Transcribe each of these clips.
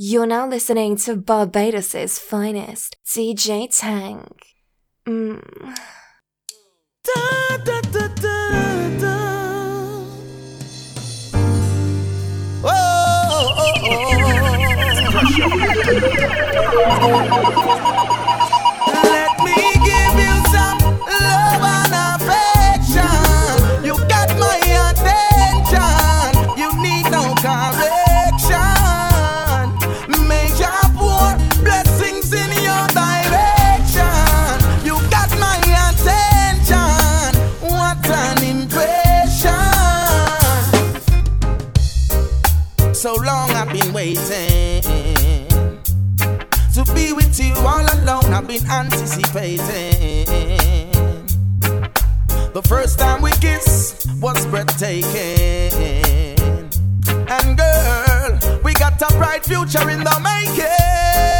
You're now listening to Barbados' finest, DJ Tank. Mm. Da, da, da, da, da. Oh, oh, oh. to be with you all alone. I've been anticipating. The first time we kissed was breathtaking. And girl, we got a bright future in the making.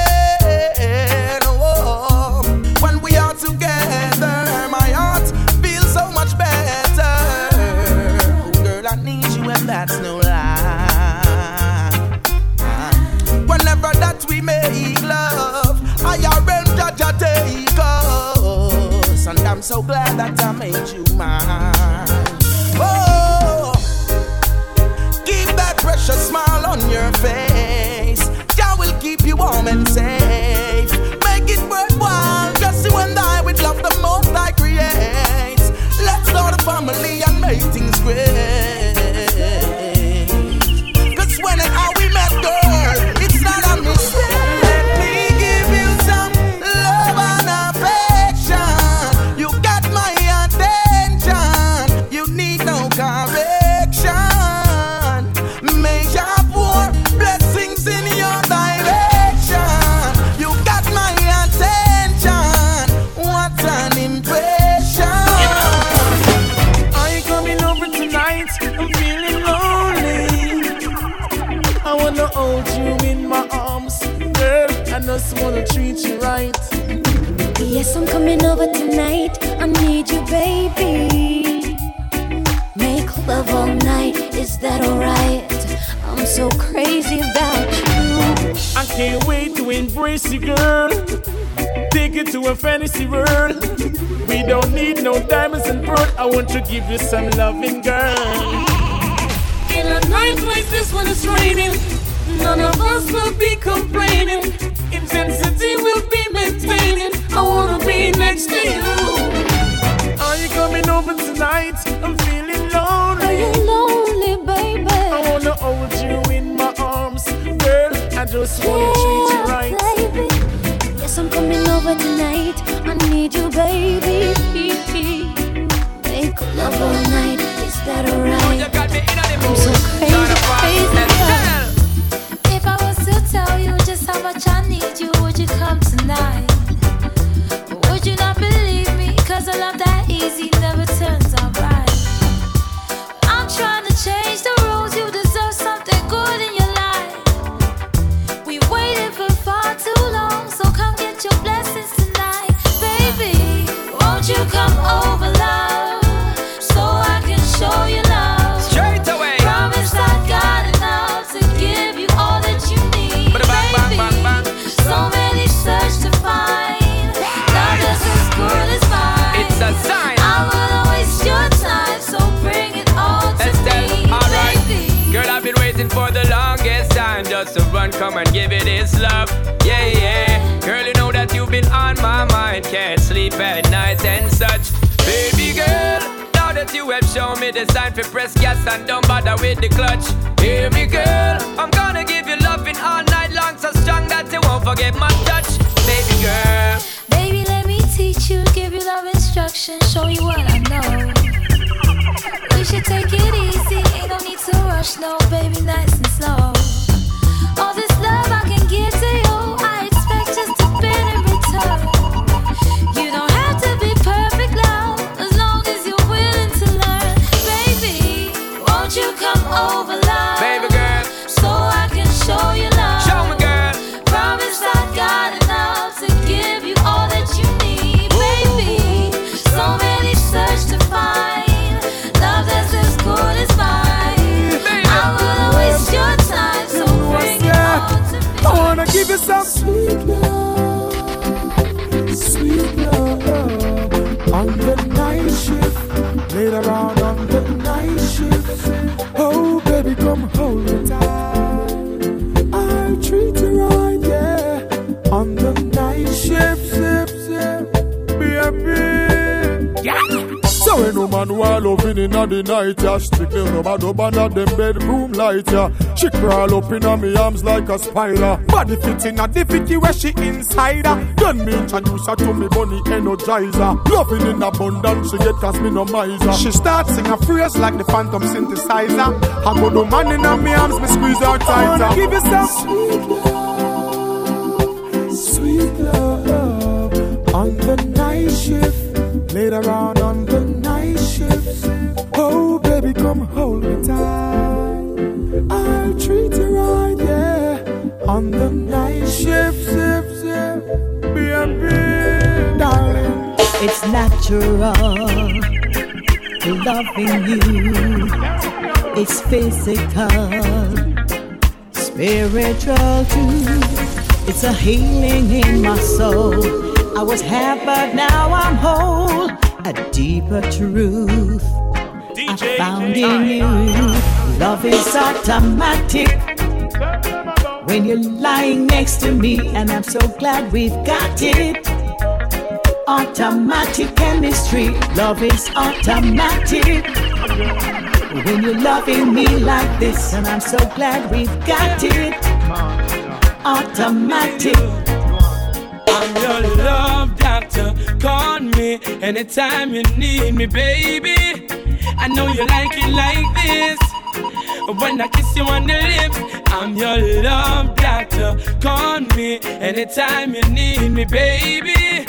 I'm so glad that I made you mine. Oh, keep that precious smile on your face. Jah will keep you warm and safe. Make it worthwhile, just you and I with love the most I create. Let's start a family and make things great. You, girl. Take it to a fantasy world. We don't need no diamonds and pearl. I want to give you some loving, girl. In a night like this when it's raining, none of us will be complaining. Intensity will be maintaining. I wanna be next to you. Are you coming over tonight? I'm feeling lonely. Are you lonely, baby? I wanna hold you in my arms, girl. I just wanna treat you right. Baby. Yes, I'm coming over tonight. I need you, baby. Make love all night. Is that alright? I'm so for the longest time just to run, come and give it its love. Yeah, yeah. Girl, you you've been on my mind. Can't sleep at night and such. Baby girl, now that you have shown me the sign for press gas and don't bother with the clutch. Hear me, girl. I'm gonna give you loving all night long, so strong that you won't forget my touch. Baby girl. Baby, let me teach you, give you love instruction, show you what I know. We should take it easy, ain't no need to rush, no, baby, nice and slow. All this Come on. When no man loving in the night, yeah. Strictly rubber dub under them bedroom light, yeah. She crawl up in me arms like a spider. Body fit in a the fitty where she inside her. Then me introduce her to me bunny energizer. Loving in abundance, she get cause me no miser. She start sing a phrase like the phantom synthesizer. I go the man in me arms, me squeeze her tighter. Give you some sweet love, sweet love. On the night shift Later on On the night shift, zip, zip, baby, darling. It's natural loving you. It's physical, spiritual too. It's a healing in my soul. I was half, but now I'm whole. A deeper truth I found in you. Love is automatic when you're lying next to me, and I'm so glad we've got it. Automatic chemistry, love is automatic. When you're loving me like this, and I'm so glad we've got it. Automatic. I'm your love doctor. Call me anytime you need me, baby. I know you like it like this. When I kiss you on the lips, I'm your love doctor. Call me anytime you need me, baby.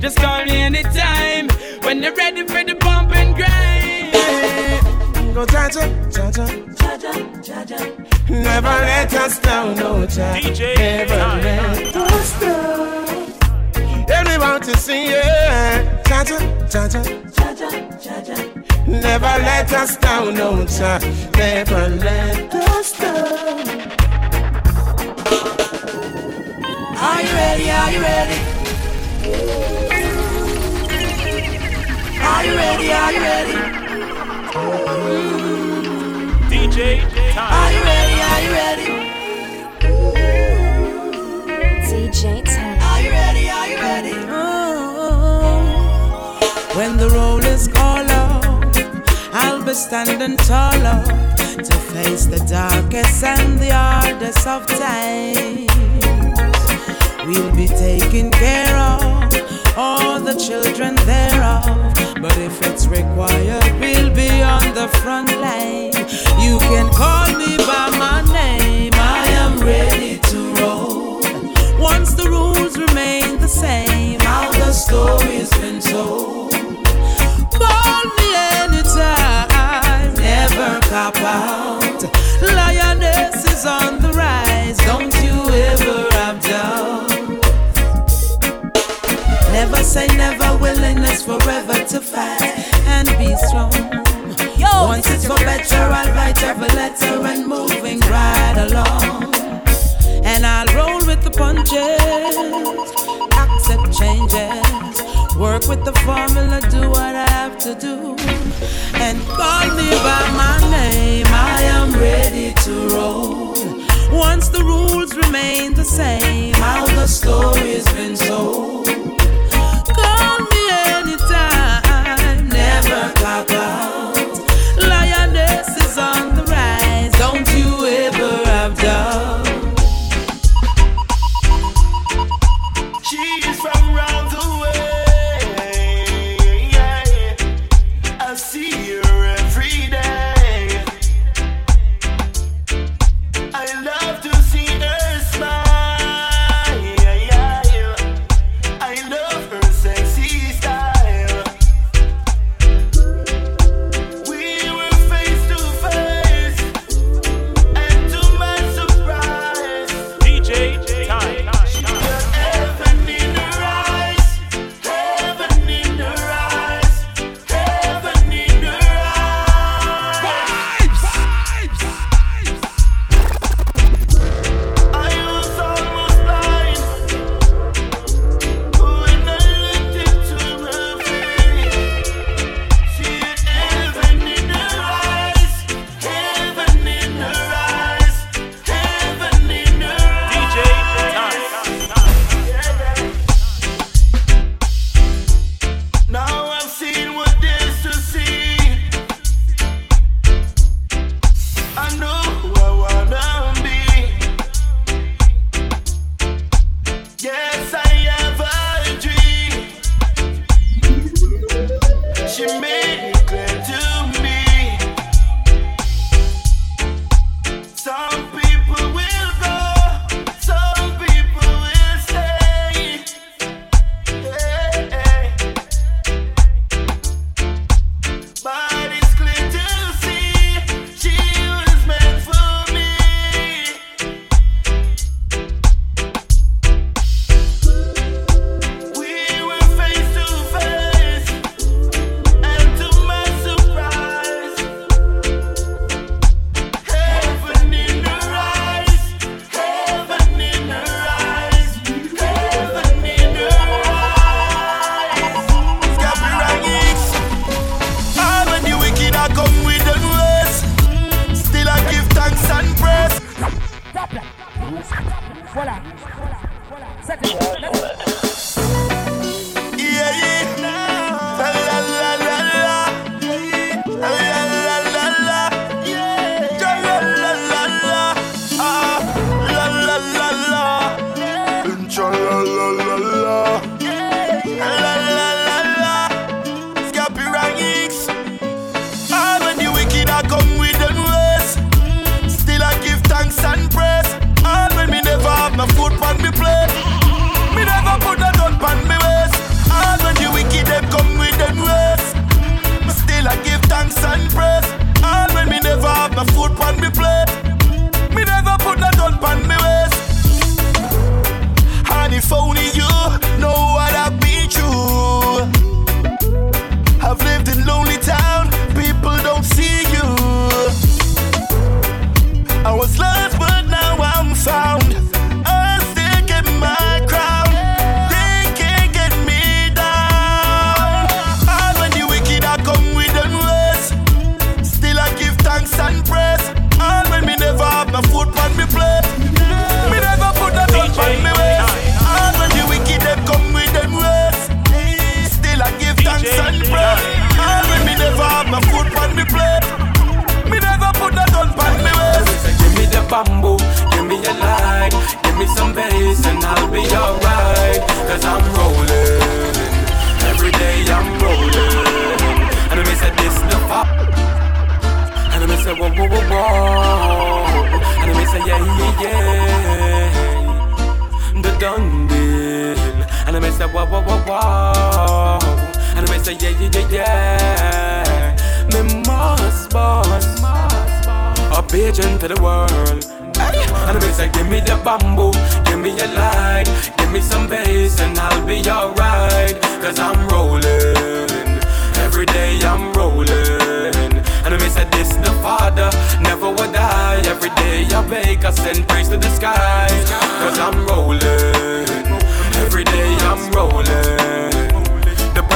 Just call me anytime when you're ready for the bump and grind. Go cha-cha, cha-cha, cha-cha, cha-cha. Never let us down, no cha. DJ Never time. let us down. Everyone to see you. Cha-cha, cha-cha, cha-cha, cha-cha. Never let us down, no cha. Never let us down. Are you ready? Are you ready? Are you ready? Are you ready? DJ Are you ready? Are you ready? DJ Tank. Are you ready? Are you ready? Oh, oh, oh. When the roll is called up, I'll be standing taller to face the darkest and the hardest of times. We'll be taking care of all the children thereof. But if it's required, we'll be on the front line. You can call me by my name. I am ready to roll. Once the rules remain the same, how the story's been told. I'll write every letter and moving right along. And I'll roll with the punches, accept changes, work with the formula, do what I have to do. And call me by my name, I am ready to roll. Once the rules remain the same, how the story's been told. Call me anytime, never clock say whoa whoa whoa whoa, and we say yeah yeah yeah. The done deal, and we say whoa whoa whoa whoa, and we say yeah yeah yeah yeah. Me must boss, a pigeon to the world. And we say give me the bamboo, give me a light, give me some bass and I'll be alright. Cause I'm rolling, every day I'm rolling. And me said this the Father never would die. Every day I wake, I send praise to the sky. Cause I'm rolling. Every day I'm rolling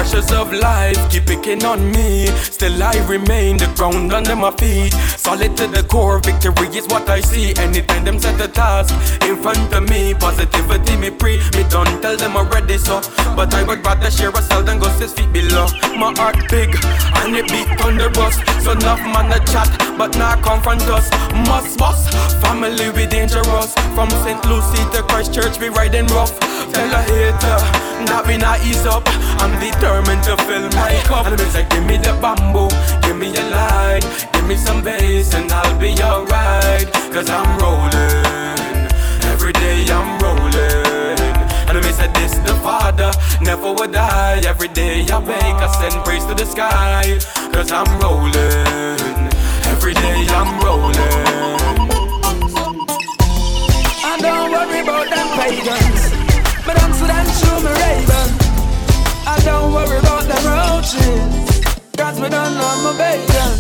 pressures of life keep picking on me. Still, I remain the ground under my feet. Solid to the core, victory is what I see. Anytime them set a task in front of me, positivity me pre. Me don't tell them already so. But I would rather share a cell than go six feet below. My heart big and it beat thunderous. So, enough man to chat, but not confront us. Must must family we dangerous. From St. Lucy to Christ Church, we riding rough. Tell a hater that we not ease up. I'm the third determined to fill my cup. And the music, give me the bamboo, give me a light, give me some bass, and I'll be alright. Cause I'm rolling, every day I'm rolling. And the music, this the Father, never would die. Every day I wake, I send praise to the sky. Cause I'm rolling, every day I'm rolling. I don't worry about them pagans, but I'm so damn sure my ravens. I don't worry about the roaches, cause we don't have my bacon.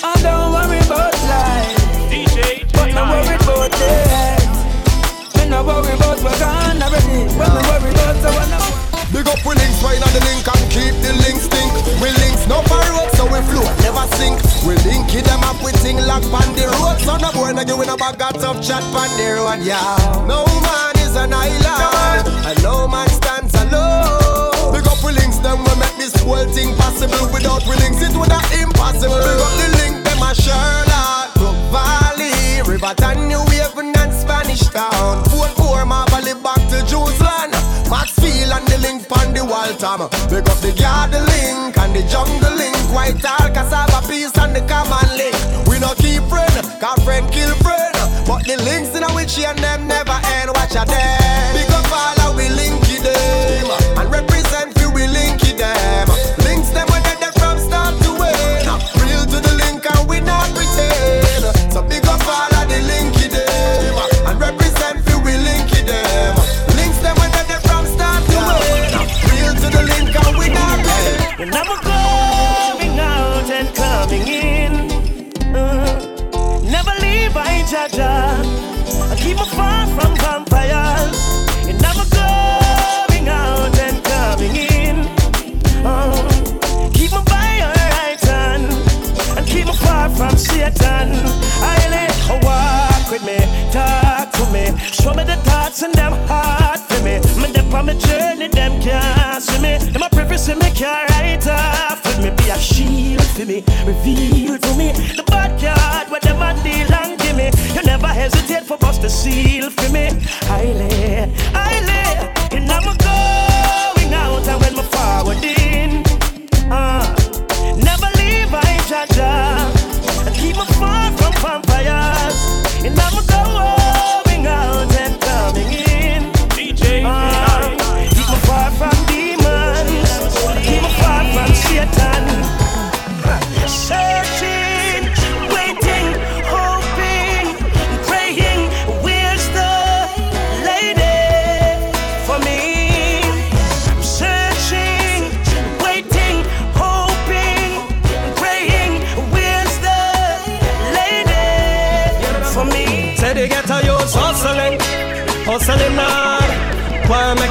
I don't worry about life, DJ, but I worry about it. Me no worry about gonna be, but me worry about the one Big up we links, right on the link and keep the links stink. We links no borrow, so we flow, never sink. We link it them up, we sing like on the road. So no boy, no you, up a got of chat on the road, yeah. No man is an island, and no man stands alone for links, them will make this whole thing possible. Without we links, it would have impossible. Big up the link, them a Sherlock, Brook Valley, River Riverton, New Haven, and Spanish Town. Fort four, my valley back to Jerusalem. Maxfield and the link on the wall, Tom. Big up the Garden link, and the jungle link. White all cassava piece and the common link. We no keep friend, cause friend kill friend. But the links in a witchy and them never end. Watch out there. Show me the thoughts and them hard for me. Me dip on my journey, them can't see me. Them a preface me can't write off with me. Be a shield for me, reveal to me the bad card where them and deal and give me. You never hesitate for bust the seal for me. I lay,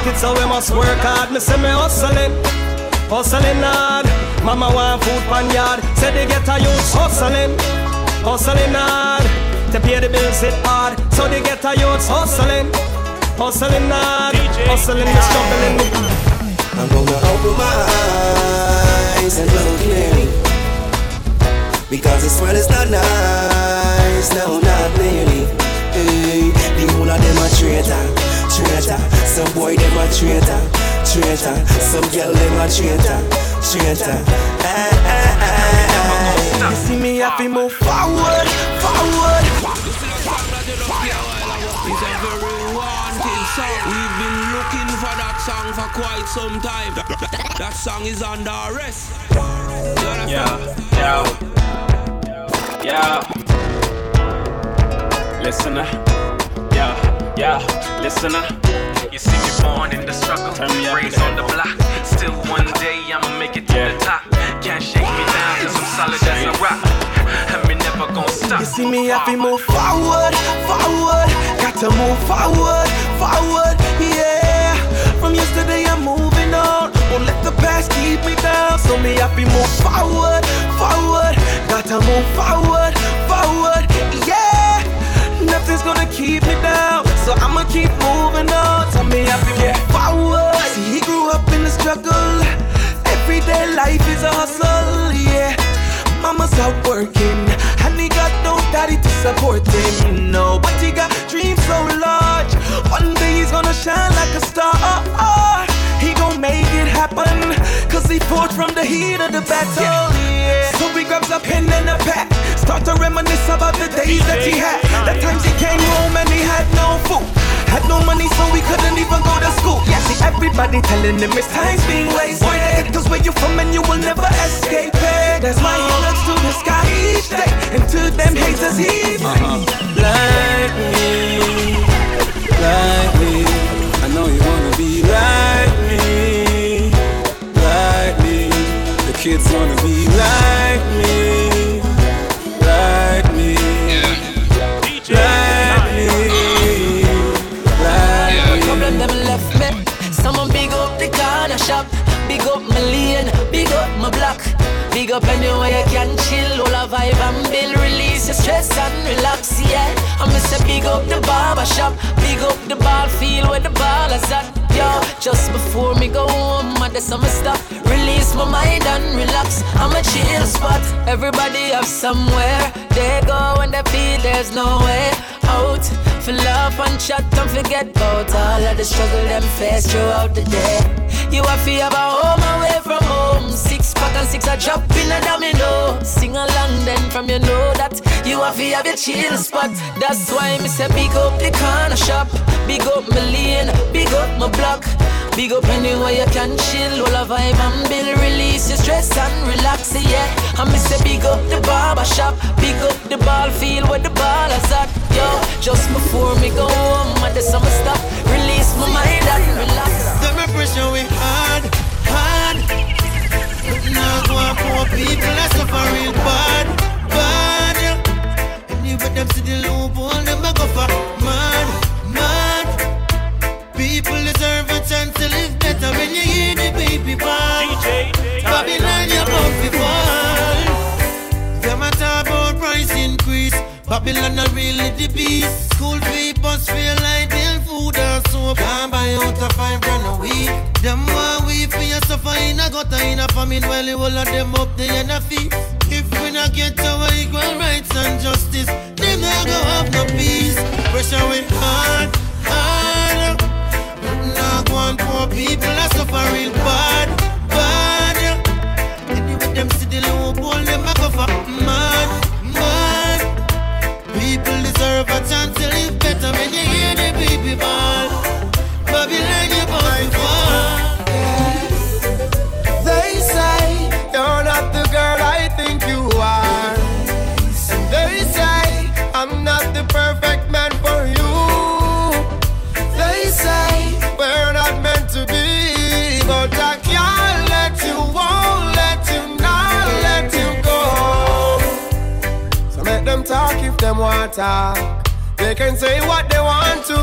it so we must work hard? Me say me hustling, hustling hard. Mama want food pan yard. Say they get a youth hustling, hustling hard. To pay the bills it hard. So they get a youth hustling, hustling hard, hustling and struggling. I'm gonna open my eyes and look clearly. Because this world is not nice, no, boy traitor, traitor. Some girl them a traitor, traitor. You see me have to move forward, forward. It's a very wanting song. We've been looking for that song for quite some time. That, that song is under arrest. Yeah, yeah, yeah. Listener, uh, yeah, yeah, listener. Uh. You see me born in the struggle, raised on the block. Still one day I'ma make it to the top. Can't shake me down cause I'm solid as a rock. And me never gonna stop. You see me have to move forward, forward. Got to move forward, forward. Yeah. From yesterday I'm moving on. Won't let the past keep me down. So me have to move forward, forward. Got to move forward, forward. Yeah. Gonna keep me down. So I'ma keep moving on. So me have to move forward. See, he grew up in the struggle. Everyday life is a hustle. Yeah. Mama's out working, and he got no daddy to support him. No, but he got dreams so large. One day he's gonna shine like a star. He gon' make it happen, cause he fought from the heat of the battle. Yeah. So he grabs a pen and a pad, start to reminisce about the days that he had. The times he came home and he had no food. Had no money, so we couldn't even go to school. Yeah, see, everybody telling him it's time's being wasted. Cause where you from and you will never escape it. That's why he looks to the sky each day. And to them haters, he uh-huh. Like me, like me. I know you wanna be like me, like me. The kids wanna be like big up my lane, big up my block. Big up anywhere you can chill, all a vibe and build, release your stress and relax, yeah. I'm say big up the barber shop, big up the ball field where the ball is at. Just before me go home, I do some stuff, release my mind and relax. I'm a chill spot. Everybody have somewhere they go when they feel there's no way out. For love and chat, don't forget about all of the struggle them face throughout the day. You have to have a home away from home. Six pack and six a drop in a domino. Sing along then from you know that you have to have your chill spot. That's why me say big up the corner shop, big up my lane, big up my block. Big up anywhere you can chill, all a vibe and build, release your stress and relax, it. yeah. And me say big up the barber shop, big up the ball field where the ball is at, yo. Just before me go home, I do some stuff, release my mind and relax. Pressure we hard, hard. But now go on poor people that suffer real bad, bad. yeah. And you bet them see the loophole, them a go for mad, mad. People deserve a chance to live better when you hear the baby ball. Babylon, you're about to fall. Them a talk about price increase. Babylon are really the beast. School fee, bus fare, lighting, food and soap. Can't buy out a five suffer in a in a famine while you all of them up the end of feet. If we not get our equal rights and justice, them not go have no peace. Pressure we hard, hard. Not one poor people are suffering bad, bad. Anyway, them see the loophole, them a go for mad, mad. People deserve a chance to live better when you hear the baby ball. Babylon, you both fall. Them want talk. They can say what they want to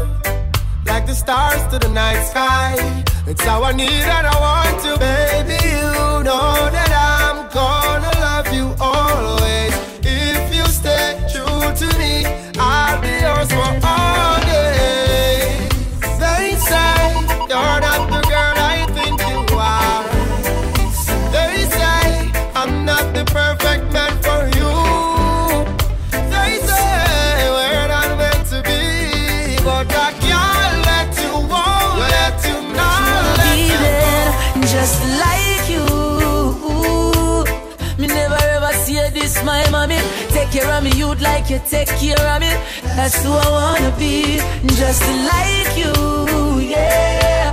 like the stars to the night sky. It's how I need and I want to, baby. You know that I'm gonna love you always. If you stay true to me, like you take care of me. That's who I wanna be, just like you, yeah.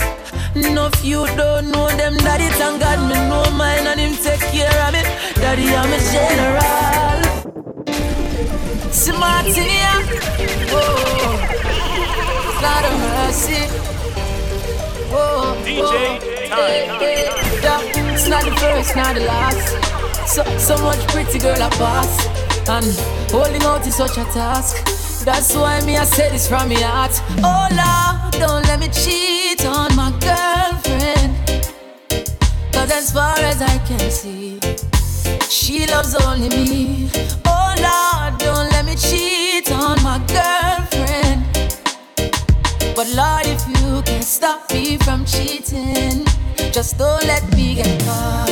No, if you don't know them, daddy, thank God me know mine and him take care of me. Daddy, I'm a general. Smart in here, oh, God of mercy. Oh, DJ oh, time. Yeah, it's not the first, not the last. So, so much pretty girl I pass. And holding out is such a task. That's why me I say this from my heart. Oh Lord, don't let me cheat on my girlfriend. Cause as far as I can see, she loves only me. Oh Lord, don't let me cheat on my girlfriend. But Lord, if you can stop me from cheating, just don't let me get caught.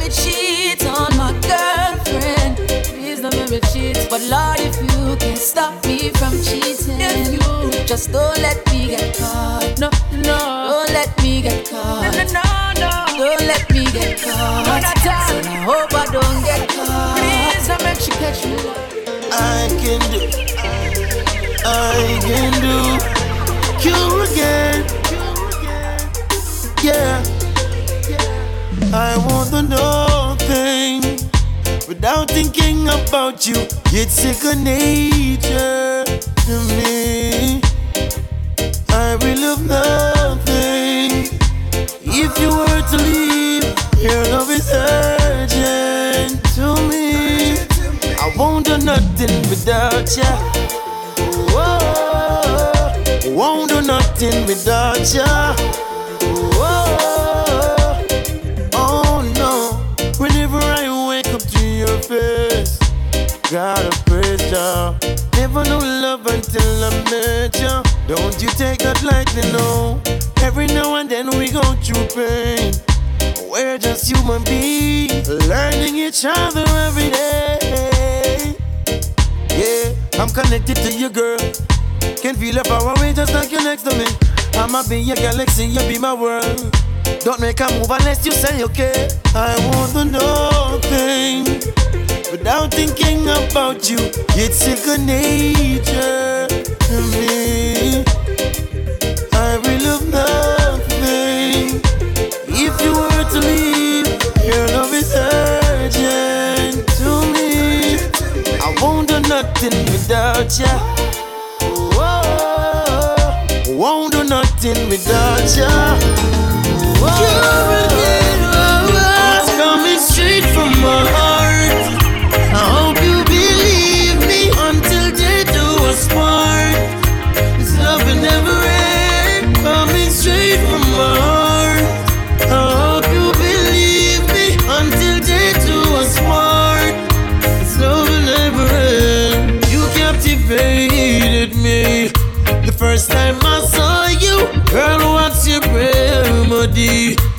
Me cheat on my girlfriend. Please don't let me cheat. But Lord, if you can stop me from cheating, if you just don't let me get caught. No, no, don't let me get caught. No, no, no, don't let me get caught. No, not so I hope I don't get caught. Please, I make you catch me. I can do, I can do you again. Yeah, I want to know thing without thinking about you. It's second nature to me. I will love nothing if you were to leave. Your love is urgent to me. I won't do nothing without you. Whoa, won't do nothing without you. Your face, gotta praise ya. Never knew love until I met ya. Don't you take that lightly, no. Every now and then we go through pain. We're just human beings, learning each other every day. Yeah, I'm connected to you, girl. Can feel the power away just like you're next to me. I'ma be your galaxy, you be my world. Don't make a move unless you say okay. I want to know things without thinking about you. It's second nature to me. I will love nothing if you were to leave. Your love is urgent to me. I won't do nothing without ya. Whoa. Won't do nothing without ya. Whoa. You're a hero. It's coming straight from my heart. Girl. What's your remedy? Don't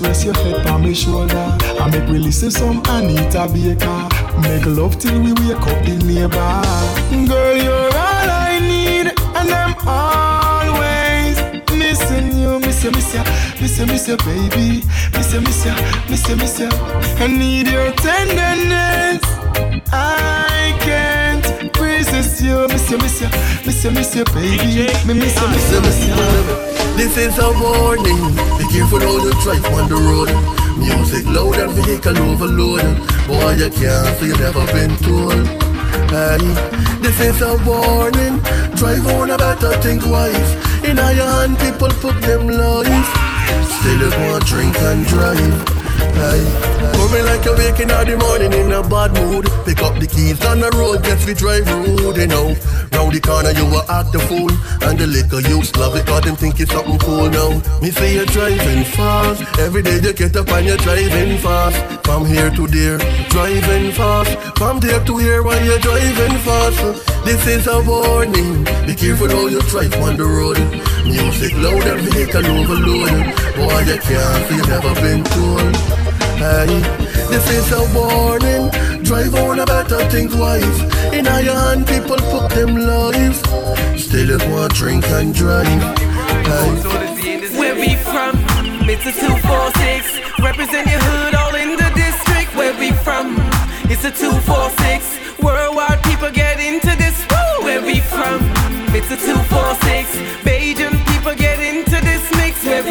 rest your head on me shoulder. I make we listen some Anita Baker. Make love till we wake up the neighbor. Girl, you're all I need, and I'm always missing you, miss you, miss you, miss you, miss you, baby, miss you, miss you, miss you, miss you. I need your tenderness. I can't resist you, miss you, miss you, miss you, miss you, baby, me miss you, miss you, miss you. This is a warning. Be careful how you drive on the road. Music loud and vehicle overload. Boy, you can't so you never been told. Hey, this is a warning. Drive on a better think twice. In your hand, people put them lives. Still you want drink and drive. Hey, coming like you're waking out the morning in a bad mood. Pick up the keys on the road, guess we drive rude, you know. Round the corner you will act the fool, and the liquor youths love it 'cause them think it's something cool now. Me see you driving fast, every day you get up and you're driving fast. From here to there, driving fast. From there to here while you're driving fast. This is a warning. Be careful how you drive on the road. Music loud and vehicle overload. Boy, you can't you never been told. Hey, this is a warning. Drive on a better think twice. In your hand, people fuck them lives. Still you want drink and drive. Hey. Where we from? It's a 246. Represent your hood all in the district. Where we from? It's a 246. Worldwide people get into this. Woo! Where we from? It's a 246. Bajan people get into this mix. Where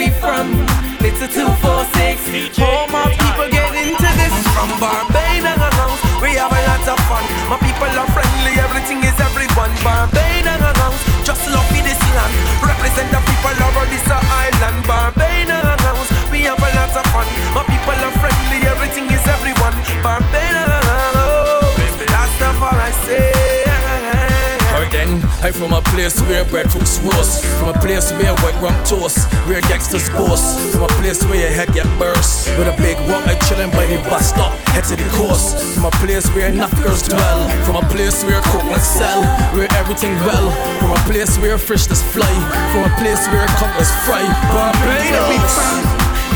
place where breadfruits roast. From a place where white rum toast. Where gangsters boast. From a place where your head get burst. With a big rock like chillin' by the bus stop Head to the coast. From a place where enough girls dwell. From a place where coconuts sell. Where everything well. From a place where freshness fly. From a place where cutlass fry. Barbados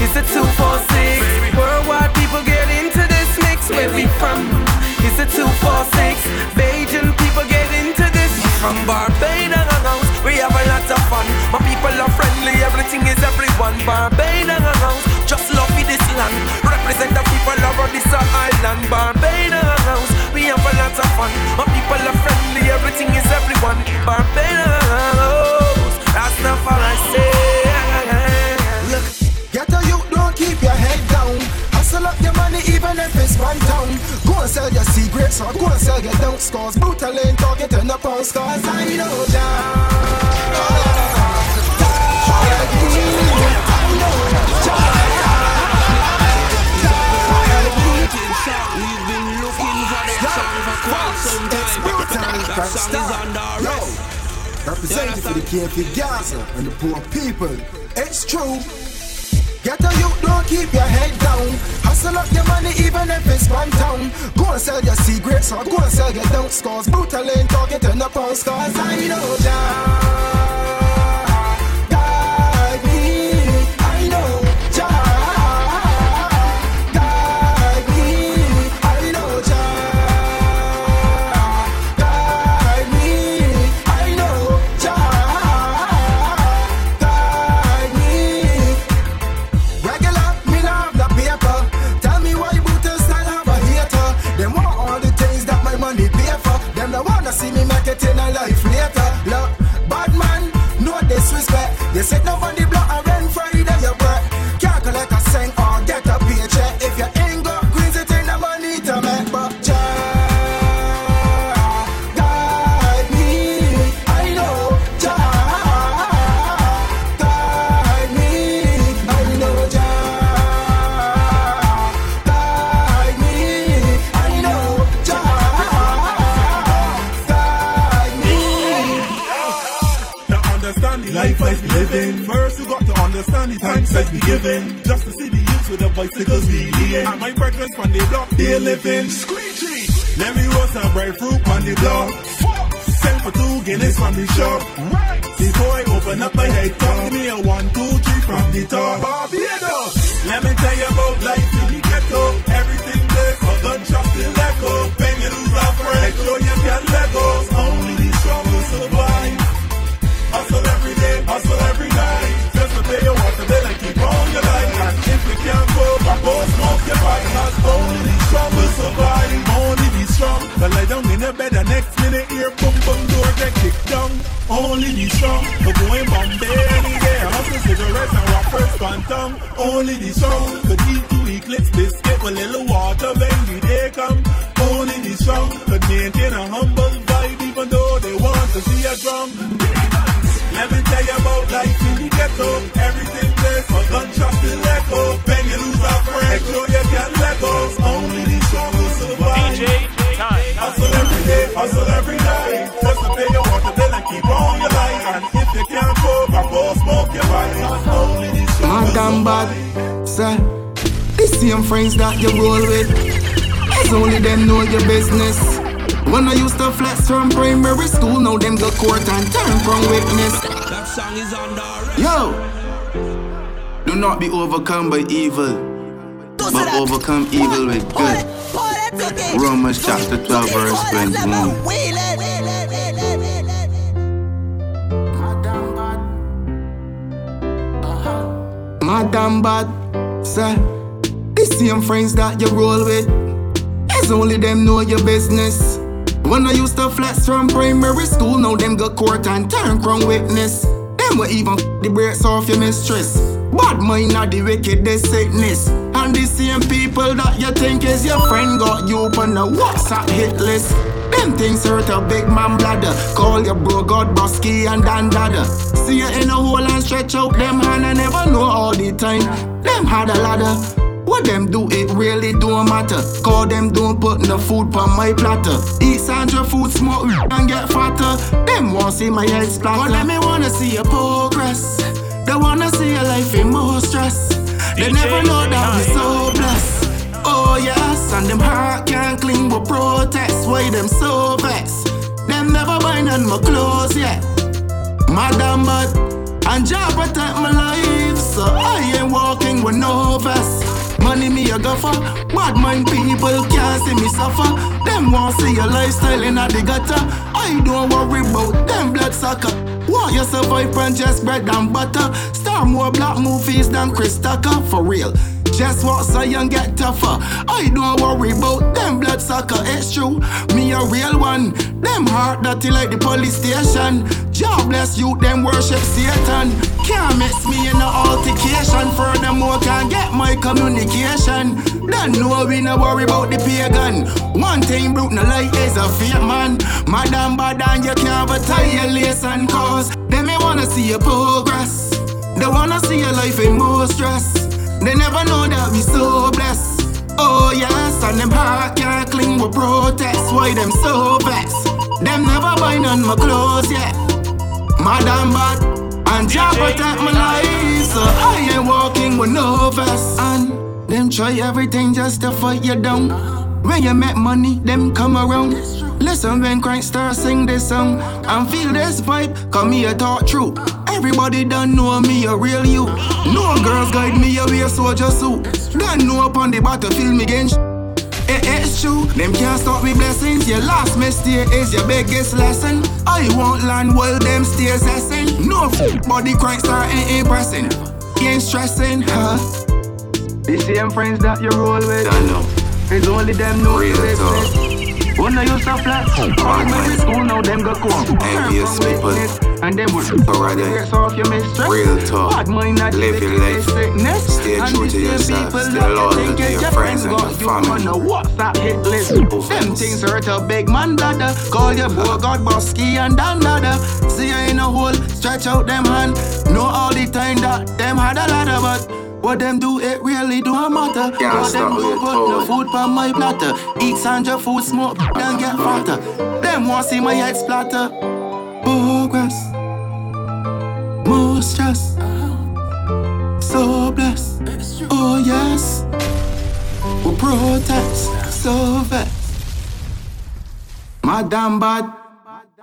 It's a 246. Worldwide people get into this mix. Where we from? It's a 246. Bajan people get. From Barbados, we have a lot of fun. My people are friendly, everything is everyone. Barbados, just love this land. Represent the people of this island. Barbados, we have a lot of fun. My people are friendly, everything is everyone. Barbados, or go and sell your scores. Brutal ain't talking to no pound scores. I know We've been looking for that song for quite some time. That song is under arrest. Representing for the KFC Gaza and the poor people. It's true. Don't keep your head down. Hustle up your money even if it's one town. Go and sell your secrets or go and sell your don't scores. Brutal ain't talking to no pounds, cause I know Jah. Only the strong. Friends that you roll with, it's only them know your business. When I used to flex from primary school, now them go court and turn from witness. That song is under Yo, do not be overcome by evil, but overcome evil with good. Romans chapter 12, verse 21. Uh-huh. Madam bad, sir. The same friends that you roll with, it's only them know your business. When I used to flex from primary school, now them go court and turn crown witness. Them will even f- the brakes off your mistress. Bad mind are the wickedest sickness. And the same people that you think is your friend got you on the WhatsApp hit list. Them things hurt a big man bladder. Call your bro God Bosky and Dan Dada. See you in a hole and stretch out them hand and never know all the time. Them had a ladder. What them do, it really don't matter. Call them don't put no food on my platter. Eat Sandra food, smoke and get fatter. Them want see my head splatter. But them me wanna see your progress. They wanna see your life in more stress. They never know that we so blessed. Oh yes, and them heart can't clean with protest. Why them so vexed? Them never buy none my clothes yet. Madam, but and job protect my life, so I ain't walking with no vest. Money me a go for, bad mind people can't see me suffer. Them want see your lifestyle in the gutter. I don't worry about them blood sucker. Want you survive on just bread and butter. Star more black movies than Chris Tucker, for real. Just walk so young get tougher. I don't worry about them blood sucker. It's true, me a real one. Them heart dirty like the police station. Jobless youth, them worship Satan. Can't mix me in a altercation. Furthermore, can't get my communication. Don't know we no worry about the pagan. One thing brute no light is a fake man. Madam bad and you can't have a violation cause they may wanna see your progress. They wanna see your life in more stress. They never know that we so blessed. Oh yes, and them heart can't cling with protest. Why them so vexed? Them never buy none my clothes yet. Madam bad, and Jah protect my life. So I ain't walking with no vest. And them try everything just to fight you down. When you make money, them come around. Listen when Crank Star sing this song and feel this vibe. Come here, talk true. Everybody done know me a real you. No girls guide me away, a soldier suit. Don't know up on the battlefield me against. It, eh, eh, it's true, them can't stop me blessings. Your last mistake is your biggest lesson. I won't land while them stairs essing. No body crank star ain't impressing. Ain't stressing, huh? The same friends that you roll with. I know. It's only them know Real the talk. business. When I used to flat, all my school now them go come. Envious people. And them would Alright then. off your mistress. Real talk. Bad mind not Live your life. sickness. Stay true to yourself. Stay loyal to your friends and your you on family. the WhatsApp hit list. Them things hurt a big man dada. Call your boy God Bosky and Dan dada. See you in a hole, stretch out them hand. Know all the time that them had a ladder, but what them do, it really don't matter. Can't What them your put the food on my platter. Eat Sandra food, smoke, then get fatter. Them want see my head splatter. Progress, more stress. So blessed, oh yes. We protest, so vexed. Madam bad.